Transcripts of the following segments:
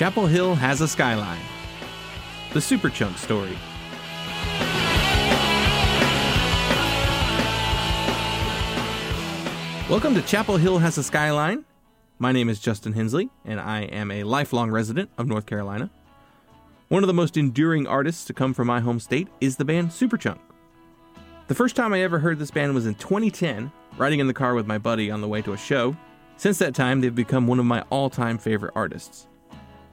Chapel Hill has a skyline. The Superchunk story. Welcome to Chapel Hill Has a Skyline. My name is Justin Hensley, and I am a lifelong resident of North Carolina. One of the most enduring artists to come from my home state is the band Superchunk. The first time I ever heard this band was in 2010, riding in the car with my buddy on the way to a show. Since that time, they've become one of my all time favorite artists.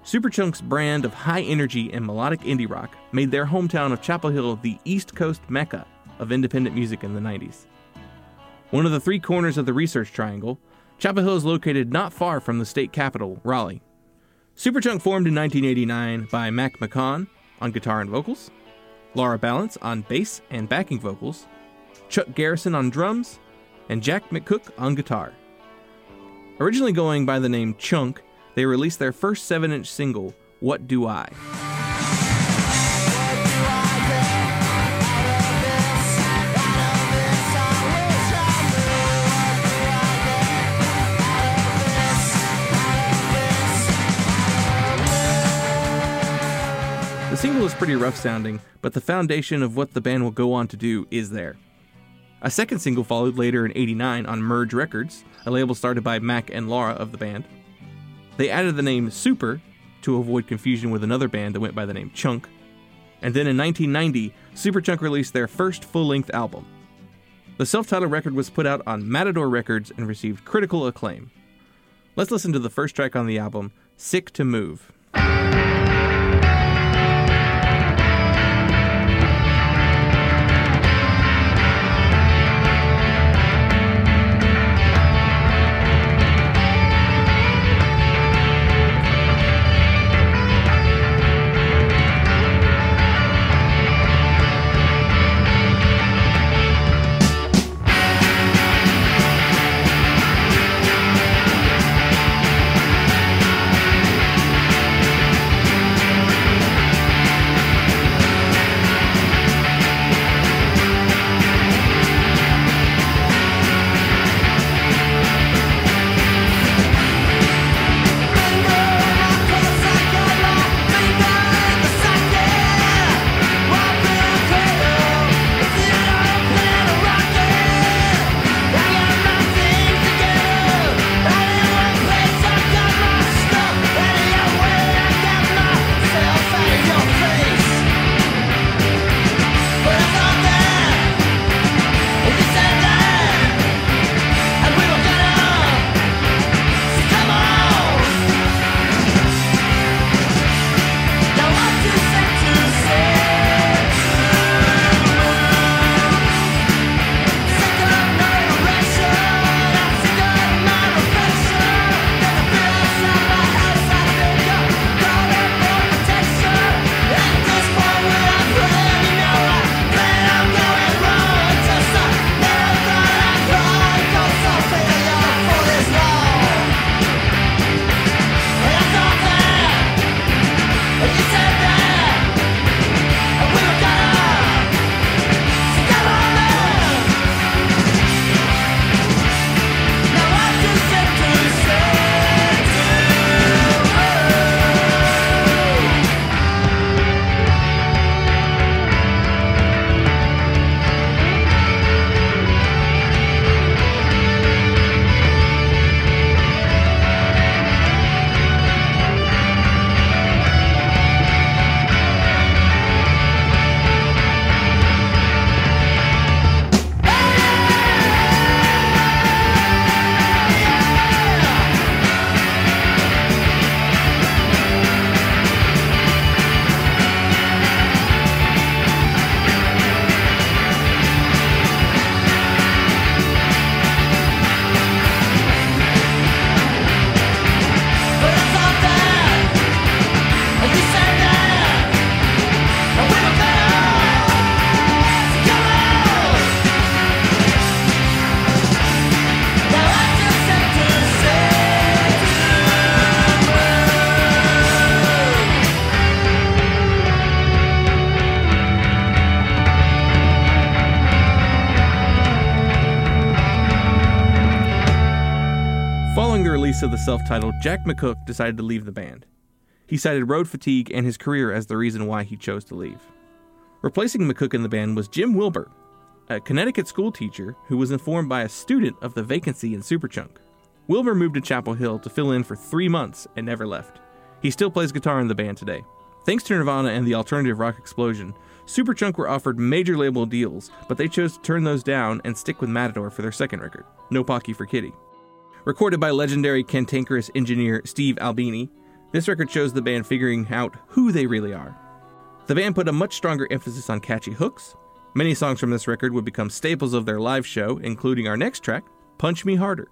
Superchunk's brand of high energy and melodic indie rock made their hometown of Chapel Hill the East Coast mecca of independent music in the 90s. One of the three corners of the Research Triangle, Chapel Hill is located not far from the state capital, Raleigh. Superchunk formed in 1989 by Mac McCaughan on guitar and vocals, Laura Ballance on bass and backing vocals, Chuck Garrison on drums, and Jack McCook on guitar. Originally going by the name Chunk, they released their first 7 inch single, What Do I? The single is pretty rough sounding, but the foundation of what the band will go on to do is there. A second single followed later in 89 on Merge Records, a label started by Mac and Laura of the band. They added the name Super to avoid confusion with another band that went by the name Chunk. And then in 1990, Superchunk released their first full length album. The self titled record was put out on Matador Records and received critical acclaim. Let's listen to the first track on the album, Sick to Move. Self titled, Jack McCook decided to leave the band. He cited road fatigue and his career as the reason why he chose to leave. Replacing McCook in the band was Jim Wilbur, a Connecticut school teacher who was informed by a student of the vacancy in Superchunk. Wilbur moved to Chapel Hill to fill in for three months and never left. He still plays guitar in the band today. Thanks to Nirvana and the alternative rock explosion, Superchunk were offered major label deals, but they chose to turn those down and stick with Matador for their second record, No Pocky for Kitty. Recorded by legendary cantankerous engineer Steve Albini, this record shows the band figuring out who they really are. The band put a much stronger emphasis on catchy hooks. Many songs from this record would become staples of their live show, including our next track, Punch Me Harder.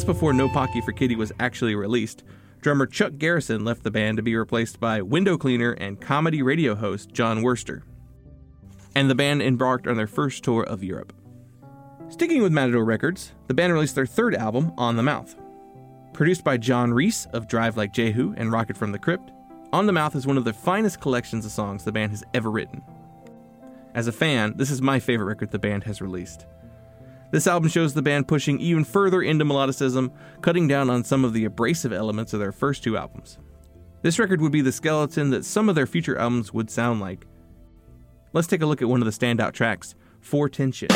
Months before No Pocky for Kitty was actually released, drummer Chuck Garrison left the band to be replaced by window cleaner and comedy radio host Jon Wurster. And the band embarked on their first tour of Europe. Sticking with Matador Records, the band released their third album, On the Mouth. Produced by John Reis of Drive Like Jehu and Rocket from the Crypt, On the Mouth is one of the finest collections of songs the band has ever written. As a fan, this is my favorite record the band has released. This album shows the band pushing even further into melodicism, cutting down on some of the abrasive elements of their first two albums. This record would be the skeleton that some of their future albums would sound like. Let's take a look at one of the standout tracks, For Tension.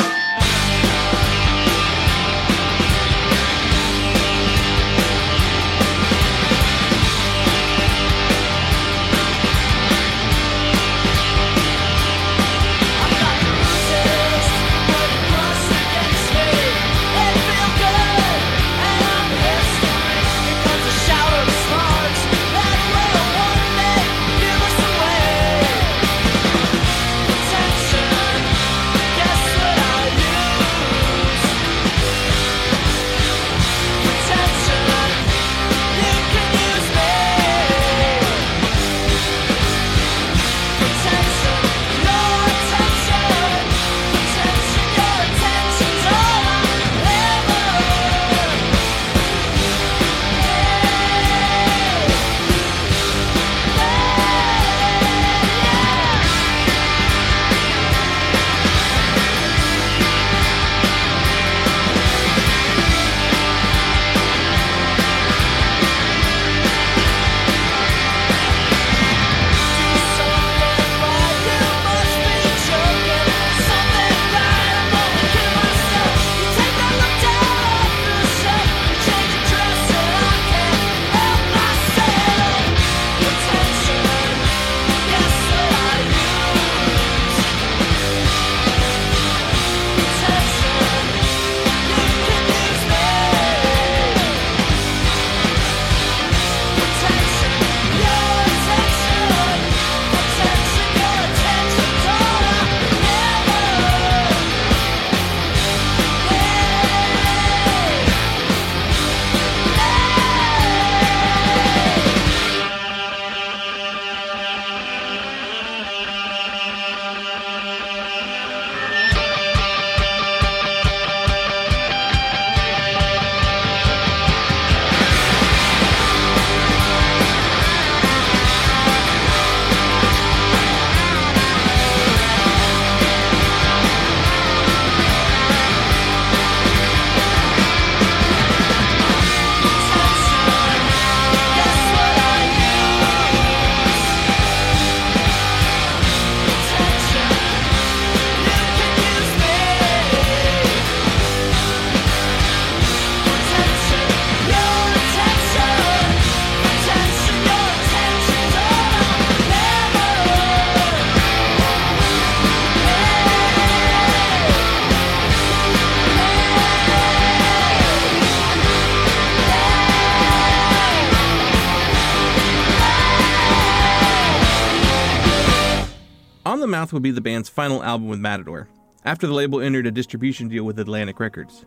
The Mouth would be the band's final album with Matador, after the label entered a distribution deal with Atlantic Records.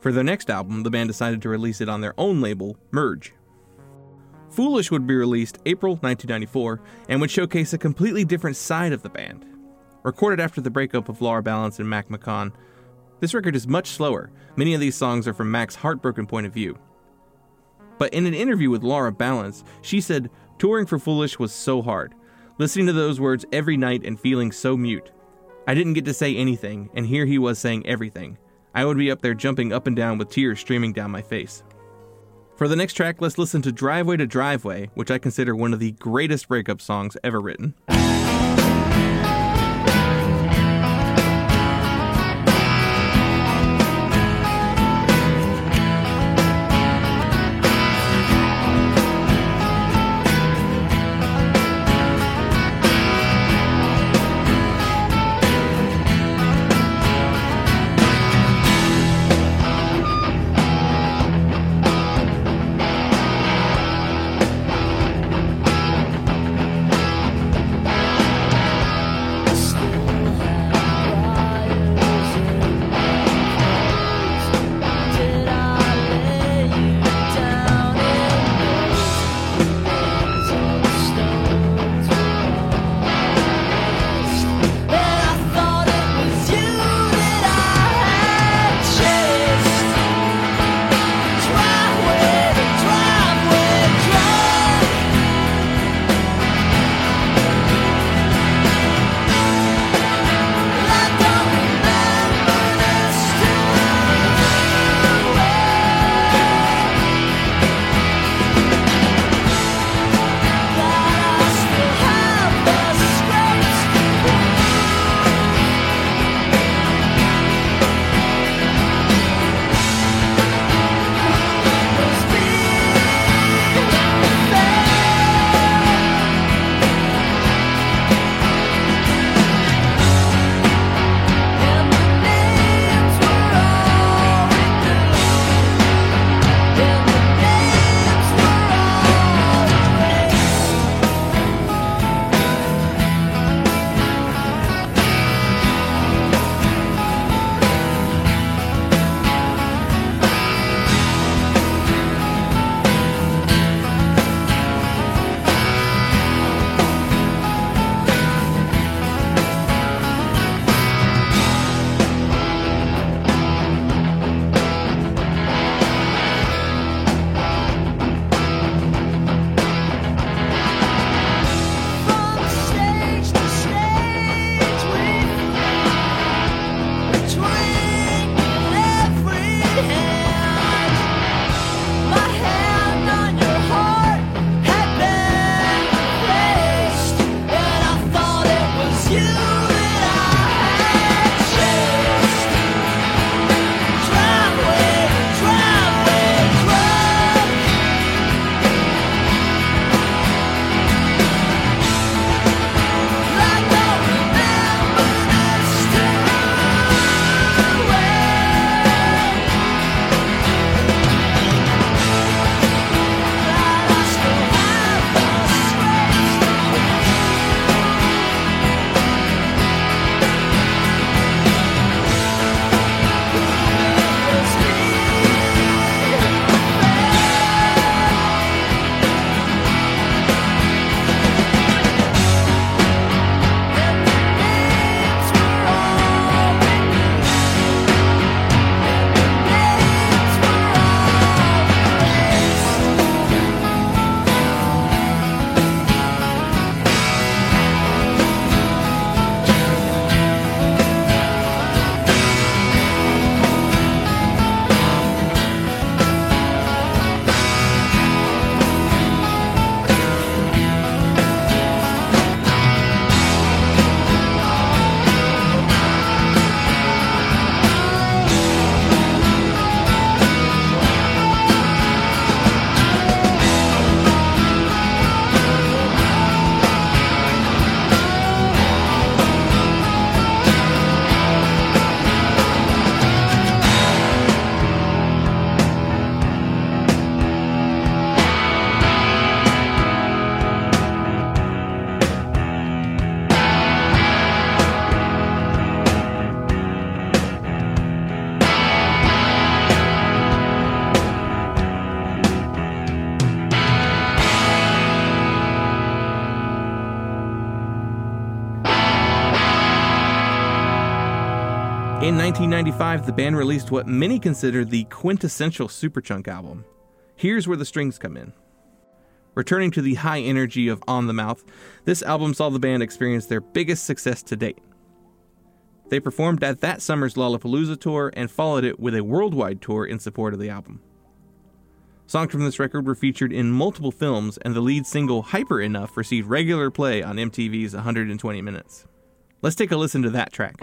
For their next album, the band decided to release it on their own label, Merge. Foolish would be released April 1994 and would showcase a completely different side of the band. Recorded after the breakup of Laura Ballance and Mac McCaughan, this record is much slower. Many of these songs are from Mac's heartbroken point of view. But in an interview with Laura Ballance, she said, Touring for Foolish was so hard. Listening to those words every night and feeling so mute. I didn't get to say anything, and here he was saying everything. I would be up there jumping up and down with tears streaming down my face. For the next track, let's listen to Driveway to Driveway, which I consider one of the greatest breakup songs ever written. In 1995, the band released what many consider the quintessential Superchunk album. Here's where the strings come in. Returning to the high energy of On the Mouth, this album saw the band experience their biggest success to date. They performed at that summer's Lollapalooza tour and followed it with a worldwide tour in support of the album. Songs from this record were featured in multiple films, and the lead single Hyper Enough received regular play on MTV's 120 Minutes. Let's take a listen to that track.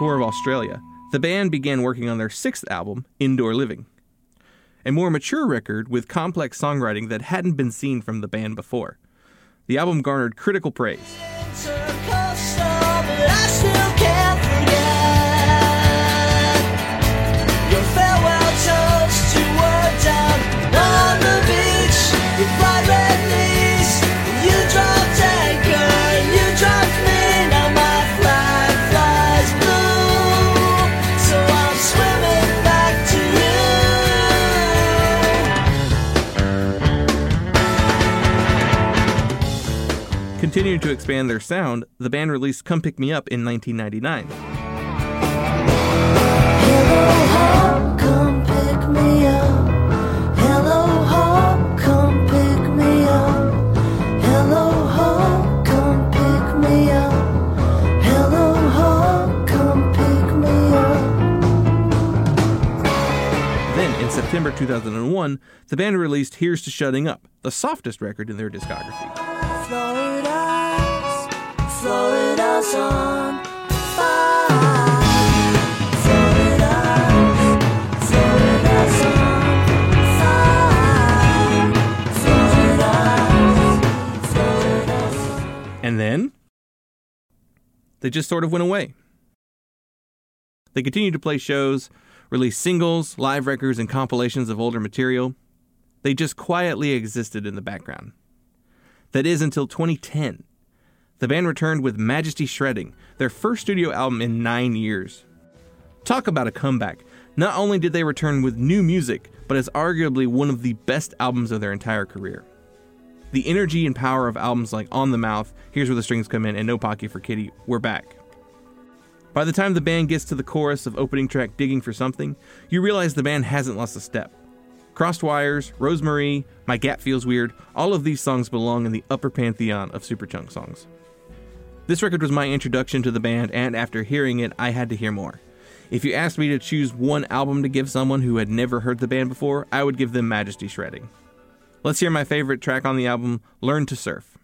Tour of Australia, the band began working on their sixth album, Indoor Living. A more mature record with complex songwriting that hadn't been seen from the band before. The album garnered critical praise. Continuing to expand their sound, the band released Come Pick Me Up in 1999. Then, in September 2001, the band released Here's to Shutting Up, the softest record in their discography. Florida's, Florida's on fire. Florida, Florida's. And then they just sort of went away. They continued to play shows, release singles, live records, and compilations of older material. They just quietly existed in the background. That is until 2010. The band returned with Majesty Shredding, their first studio album in nine years. Talk about a comeback. Not only did they return with new music, but as arguably one of the best albums of their entire career. The energy and power of albums like On the Mouth, Here's Where the Strings Come In, and No Pocky for Kitty were back. By the time the band gets to the chorus of opening track Digging for Something, you realize the band hasn't lost a step. Crossed Wires, Rosemarie, My Gap Feels Weird, all of these songs belong in the upper pantheon of Superchunk songs. This record was my introduction to the band, and after hearing it, I had to hear more. If you asked me to choose one album to give someone who had never heard the band before, I would give them Majesty Shredding. Let's hear my favorite track on the album, Learn to Surf.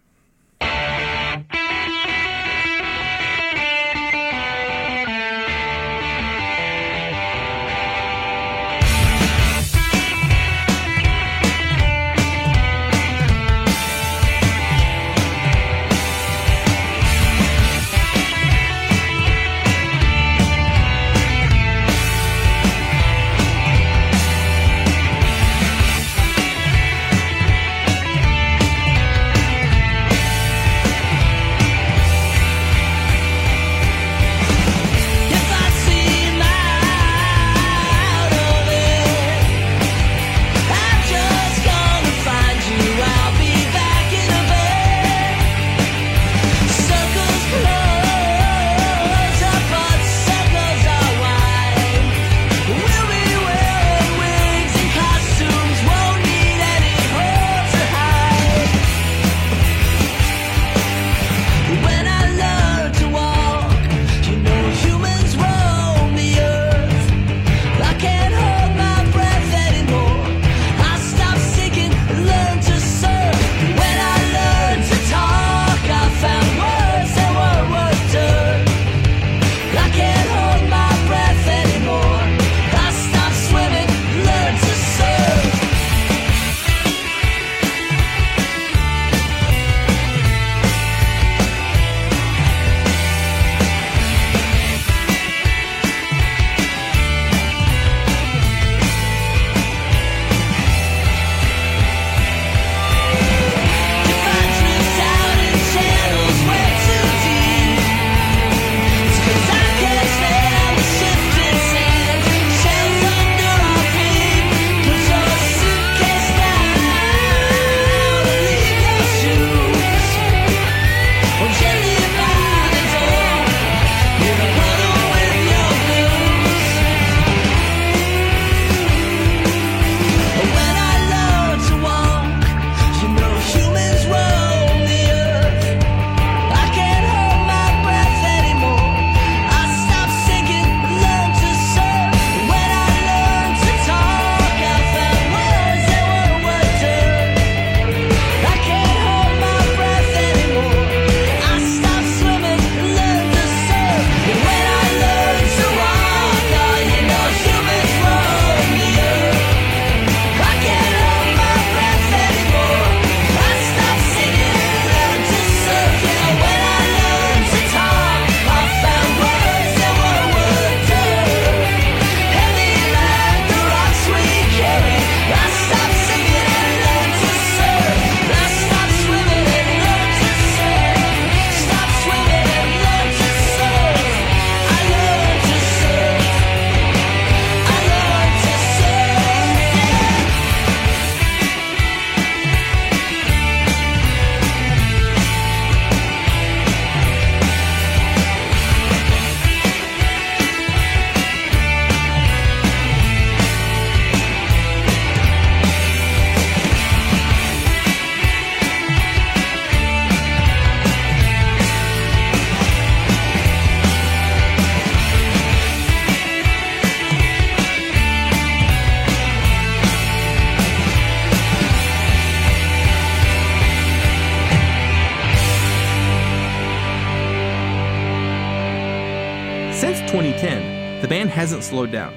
2010, the band hasn't slowed down.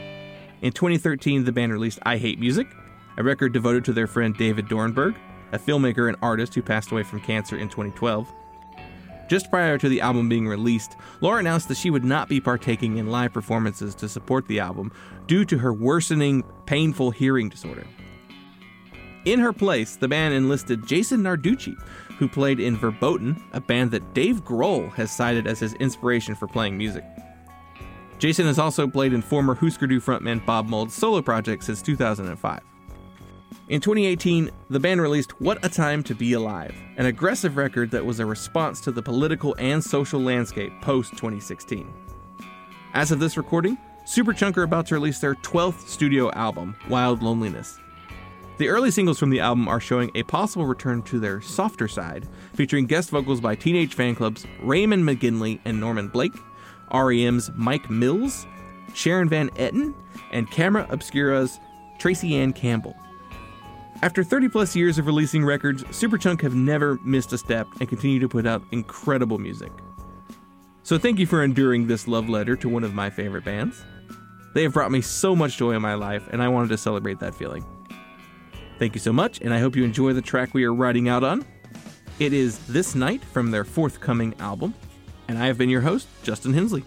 In 2013, the band released I Hate Music, a record devoted to their friend David Doernberg, a filmmaker and artist who passed away from cancer in 2012. Just prior to the album being released, Laura announced that she would not be partaking in live performances to support the album due to her worsening, painful hearing disorder. In her place, the band enlisted Jason Narducci, who played in Verboten, a band that Dave Grohl has cited as his inspiration for playing music. Jason has also played in former Husker Du frontman Bob Mould's solo project since 2005. In 2018, the band released What a Time to Be Alive, an aggressive record that was a response to the political and social landscape post 2016. As of this recording, Superchunk are about to release their 12th studio album, Wild Loneliness. The early singles from the album are showing a possible return to their softer side, featuring guest vocals by Teenage Fanclub's Raymond McGinley and Norman Blake, REM's Mike Mills, Sharon Van Etten, and Camera Obscura's Tracyanne Campbell. After 30 plus years of releasing records, Superchunk have never missed a step and continue to put out incredible music. So thank you for enduring this love letter to one of my favorite bands. They have brought me so much joy in my life, and I wanted to celebrate that feeling. Thank you so much, and I hope you enjoy the track we are riding out on. It is This Night from their forthcoming album, and I have been your host, Justin Hensley.